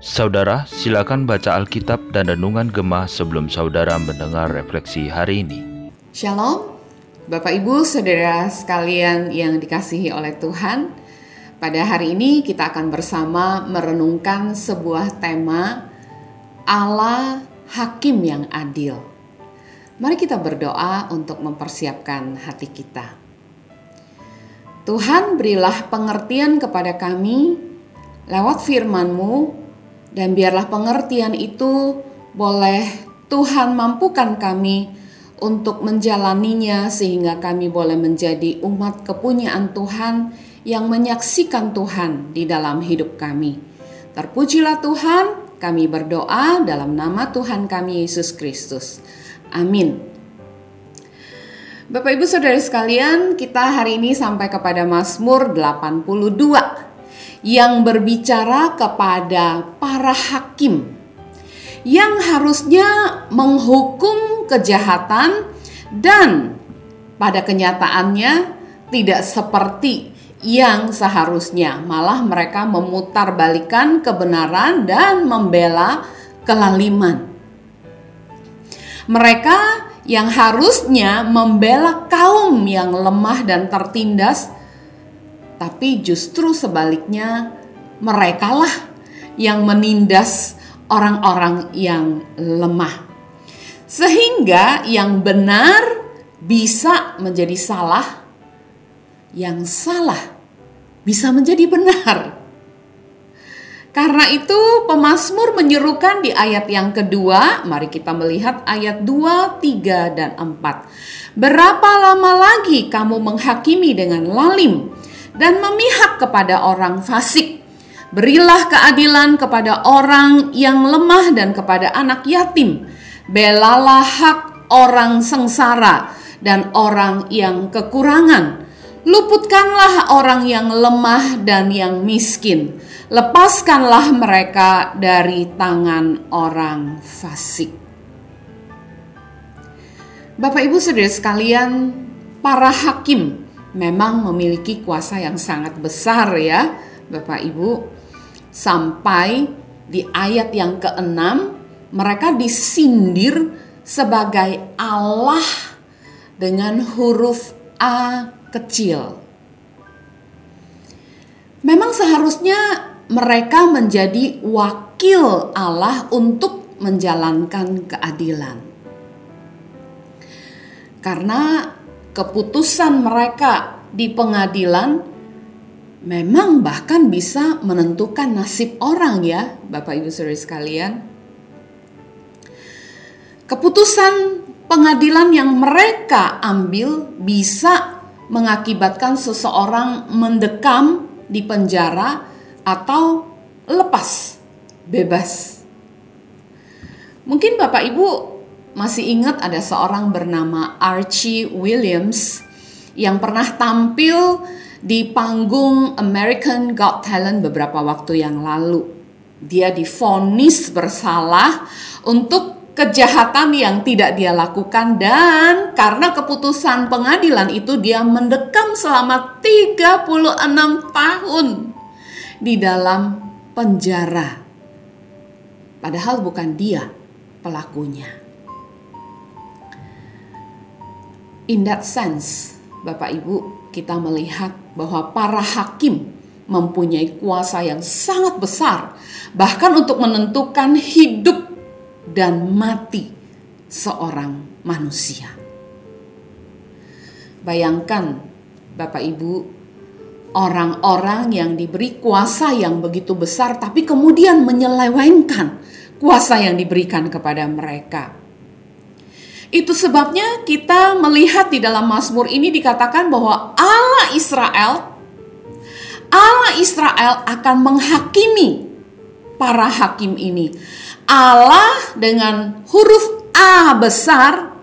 Saudara, silakan baca Alkitab dan Renungan Gemah sebelum saudara mendengar refleksi hari ini. Shalom, Bapak Ibu, Saudara sekalian yang dikasihi oleh Tuhan. Pada hari ini kita akan bersama merenungkan sebuah tema Allah Hakim yang Adil. Mari kita berdoa untuk mempersiapkan hati kita. Tuhan berilah pengertian kepada kami lewat firman-Mu dan biarlah pengertian itu boleh Tuhan mampukan kami untuk menjalaninya sehingga kami boleh menjadi umat kepunyaan Tuhan yang menyaksikan Tuhan di dalam hidup kami. Terpujilah Tuhan, kami berdoa dalam nama Tuhan kami Yesus Kristus. Amin. Bapak Ibu Saudara sekalian, kita hari ini sampai kepada Mazmur 82 yang berbicara kepada para hakim yang harusnya menghukum kejahatan dan pada kenyataannya tidak seperti yang seharusnya malah mereka memutarbalikkan kebenaran dan membela kelaliman. Mereka yang harusnya membela kaum yang lemah dan tertindas tapi justru sebaliknya merekalah yang menindas orang-orang yang lemah. Sehingga yang benar bisa menjadi salah, yang salah bisa menjadi benar. Karena itu pemazmur menyerukan di ayat yang kedua, mari kita melihat ayat 2, 3, dan 4. Berapa lama lagi kamu menghakimi dengan lalim dan memihak kepada orang fasik. Berilah keadilan kepada orang yang lemah dan kepada anak yatim. Belalah hak orang sengsara dan orang yang kekurangan. Luputkanlah orang yang lemah dan yang miskin. Lepaskanlah mereka dari tangan orang fasik. Bapak Ibu Saudara sekalian, para hakim memang memiliki kuasa yang sangat besar ya Bapak Ibu. Sampai di ayat yang keenam mereka disindir sebagai Allah dengan huruf A kecil. Memang seharusnya mereka menjadi wakil Allah untuk menjalankan keadilan. Karena keputusan mereka di pengadilan memang bahkan bisa menentukan nasib orang ya, Bapak Ibu Saudara sekalian. Keputusan pengadilan yang mereka ambil bisa mengakibatkan seseorang mendekam di penjara atau lepas bebas. Mungkin Bapak Ibu masih ingat ada seorang bernama Archie Williams yang pernah tampil di panggung American Got Talent beberapa waktu yang lalu. Dia difonis bersalah untuk kejahatan yang tidak dia lakukan dan karena keputusan pengadilan itu dia mendekam selama 36 tahun di dalam penjara. Padahal bukan dia pelakunya. In that sense, Bapak Ibu, kita melihat bahwa para hakim mempunyai kuasa yang sangat besar, bahkan untuk menentukan hidup dan mati seorang manusia. Bayangkan, Bapak Ibu, orang-orang yang diberi kuasa yang begitu besar, tapi kemudian menyelewengkan kuasa yang diberikan kepada mereka itu sebabnya kita melihat di dalam Mazmur ini dikatakan bahwa Allah Israel Allah Israel akan menghakimi para hakim ini. Allah dengan huruf A besar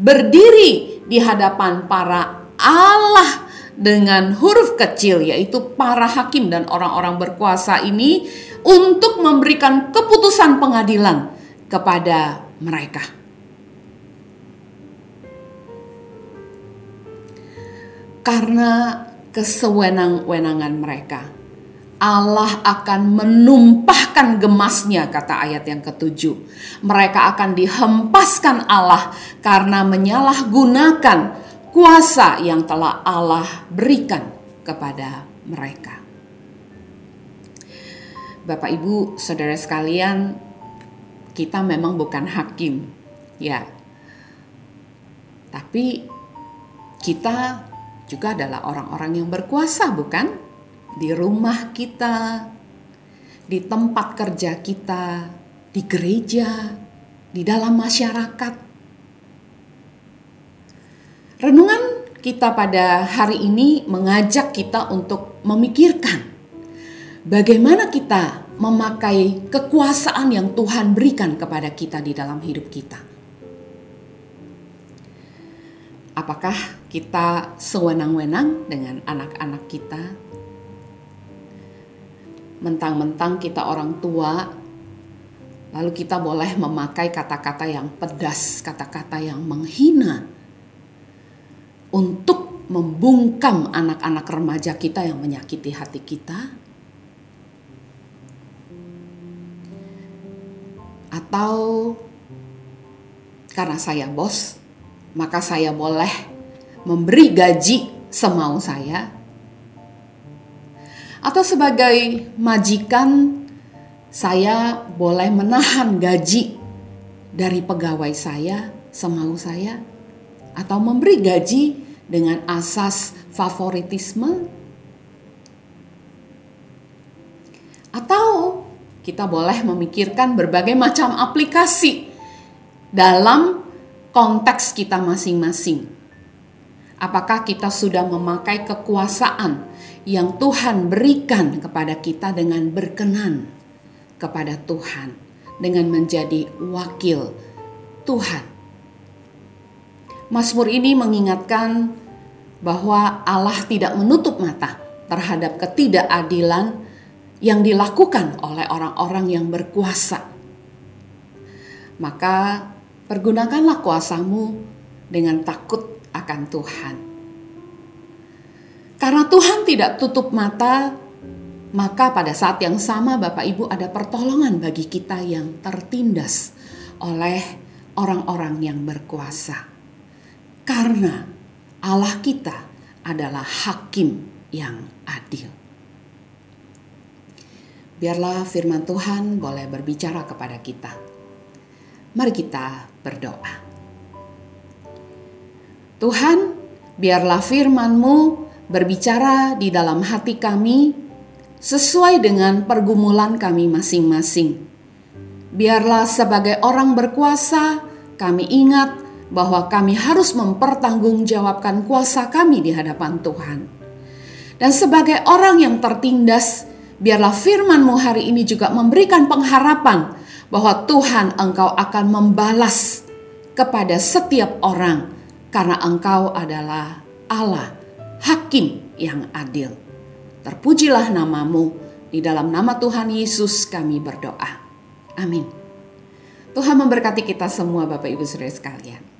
berdiri di hadapan para Allah dengan huruf kecil yaitu para hakim dan orang-orang berkuasa ini untuk memberikan keputusan pengadilan kepada mereka. Karena kesewenang-wenangan mereka. Allah akan menumpahkan gemasnya kata ayat yang ketujuh. Mereka akan dihempaskan Allah karena menyalahgunakan kuasa yang telah Allah berikan kepada mereka. Bapak Ibu, Saudara sekalian, kita memang bukan hakim, ya. Tapi kita juga adalah orang-orang yang berkuasa, bukan? Di rumah kita, di tempat kerja kita, di gereja, di dalam masyarakat. Renungan kita pada hari ini mengajak kita untuk memikirkan bagaimana kita memakai kekuasaan yang Tuhan berikan kepada kita di dalam hidup kita. Apakah kita sewenang-wenang dengan anak-anak kita? Mentang-mentang kita orang tua, lalu kita boleh memakai kata-kata yang pedas, kata-kata yang menghina untuk membungkam anak-anak remaja kita yang menyakiti hati kita? Atau karena saya bos, maka saya boleh memberi gaji semau saya. Atau sebagai majikan, saya boleh menahan gaji dari pegawai saya semau saya. Atau memberi gaji dengan asas favoritisme. Atau kita boleh memikirkan berbagai macam aplikasi dalam konteks kita masing-masing. Apakah kita sudah memakai kekuasaan yang Tuhan berikan kepada kita dengan berkenan kepada Tuhan, dengan menjadi wakil Tuhan? Mazmur ini mengingatkan bahwa Allah tidak menutup mata terhadap ketidakadilan yang dilakukan oleh orang-orang yang berkuasa. Maka pergunakanlah kuasamu dengan takut akan Tuhan. Karena Tuhan tidak tutup mata, maka pada saat yang sama Bapak Ibu ada pertolongan bagi kita yang tertindas oleh orang-orang yang berkuasa. Karena Allah kita adalah hakim yang adil. Biarlah firman Tuhan boleh berbicara kepada kita. Mari kita berdoa. Tuhan, biarlah firman-Mu berbicara di dalam hati kami sesuai dengan pergumulan kami masing-masing. Biarlah sebagai orang berkuasa kami ingat bahwa kami harus mempertanggungjawabkan kuasa kami di hadapan Tuhan. Dan sebagai orang yang tertindas, biarlah firman-Mu hari ini juga memberikan pengharapan bahwa Tuhan Engkau akan membalas kepada setiap orang karena Engkau adalah Allah, hakim yang adil. Terpujilah namamu, di dalam nama Tuhan Yesus kami berdoa. Amin. Tuhan memberkati kita semua Bapak Ibu Saudara sekalian.